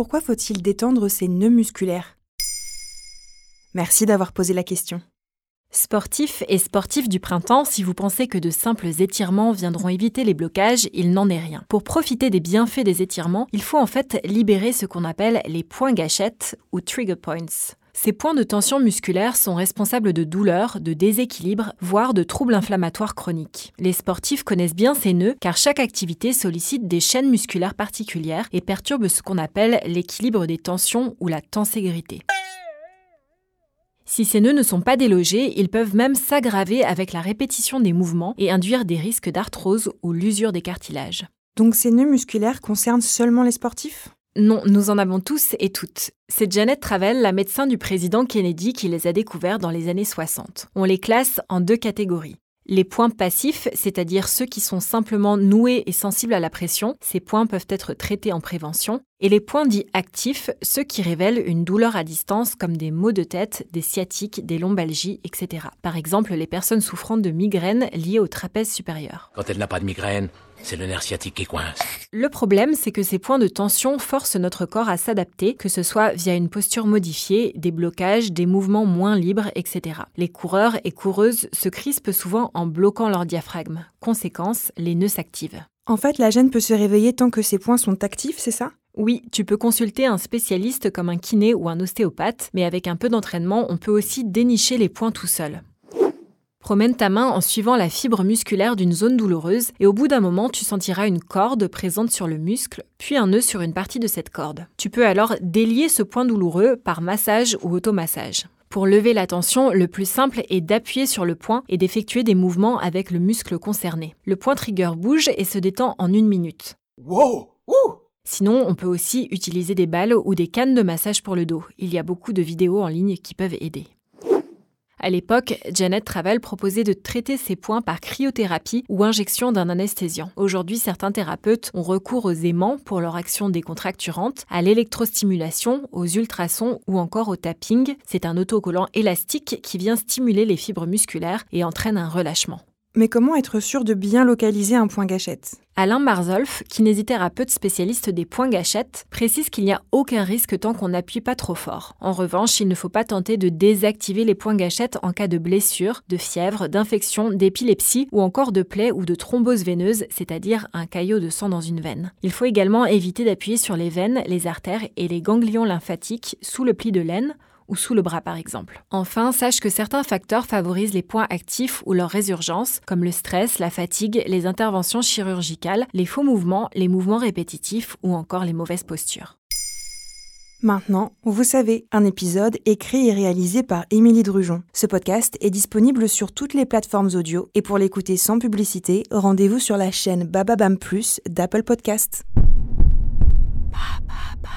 Pourquoi faut-il détendre ses nœuds musculaires? Merci d'avoir posé la question. Sportifs et sportifs du printemps, si vous pensez que de simples étirements viendront éviter les blocages, il n'en est rien. Pour profiter des bienfaits des étirements, il faut en fait libérer ce qu'on appelle les points gâchettes ou trigger points. Ces points de tension musculaire sont responsables de douleurs, de déséquilibres, voire de troubles inflammatoires chroniques. Les sportifs connaissent bien ces nœuds car chaque activité sollicite des chaînes musculaires particulières et perturbe ce qu'on appelle l'équilibre des tensions ou la tenségrité. Si ces nœuds ne sont pas délogés, ils peuvent même s'aggraver avec la répétition des mouvements et induire des risques d'arthrose ou l'usure des cartilages. Donc ces nœuds musculaires concernent seulement les sportifs? Non, nous en avons tous et toutes. C'est Janet Travel, la médecin du président Kennedy, qui les a découverts dans les années 60. On les classe en deux catégories. Les points passifs, c'est-à-dire ceux qui sont simplement noués et sensibles à la pression, ces points peuvent être traités en prévention. Et les points dits actifs, ceux qui révèlent une douleur à distance comme des maux de tête, des sciatiques, des lombalgies, etc. Par exemple, les personnes souffrant de migraines liées au trapèze supérieur. Quand elle n'a pas de migraine, c'est le nerf sciatique qui coince. Le problème, c'est que ces points de tension forcent notre corps à s'adapter, que ce soit via une posture modifiée, des blocages, des mouvements moins libres, etc. Les coureurs et coureuses se crispent souvent en bloquant leur diaphragme. Conséquence, les nœuds s'activent. En fait, la gêne peut se réveiller tant que ces points sont actifs, c'est ça? Oui, tu peux consulter un spécialiste comme un kiné ou un ostéopathe, mais avec un peu d'entraînement, on peut aussi dénicher les points tout seul. Promène ta main en suivant la fibre musculaire d'une zone douloureuse et au bout d'un moment, tu sentiras une corde présente sur le muscle, puis un nœud sur une partie de cette corde. Tu peux alors délier ce point douloureux par massage ou automassage. Pour lever la tension, le plus simple est d'appuyer sur le point et d'effectuer des mouvements avec le muscle concerné. Le point trigger bouge et se détend en une minute. Wow Sinon, on peut aussi utiliser des balles ou des cannes de massage pour le dos. Il y a beaucoup de vidéos en ligne qui peuvent aider. À l'époque, Janet Travel proposait de traiter ces points par cryothérapie ou injection d'un anesthésiant. Aujourd'hui, certains thérapeutes ont recours aux aimants pour leur action décontracturante, à l'électrostimulation, aux ultrasons ou encore au tapping. C'est un autocollant élastique qui vient stimuler les fibres musculaires et entraîne un relâchement. Mais comment être sûr de bien localiser un point gâchette? Alain Marzolf, kinésithérapeute spécialiste des points gâchettes, précise qu'il n'y a aucun risque tant qu'on n'appuie pas trop fort. En revanche, il ne faut pas tenter de désactiver les points gâchettes en cas de blessure, de fièvre, d'infection, d'épilepsie ou encore de plaie ou de thrombose veineuse, c'est-à-dire un caillot de sang dans une veine. Il faut également éviter d'appuyer sur les veines, les artères et les ganglions lymphatiques sous le pli de laine ou sous le bras par exemple. Enfin, sache que certains facteurs favorisent les points actifs ou leur résurgence, comme le stress, la fatigue, les interventions chirurgicales, les faux mouvements, les mouvements répétitifs ou encore les mauvaises postures. Maintenant, vous savez, un épisode écrit et réalisé par Émilie Drujon. Ce podcast est disponible sur toutes les plateformes audio et pour l'écouter sans publicité, rendez-vous sur la chaîne Bababam Plus d'Apple Podcast. Ba,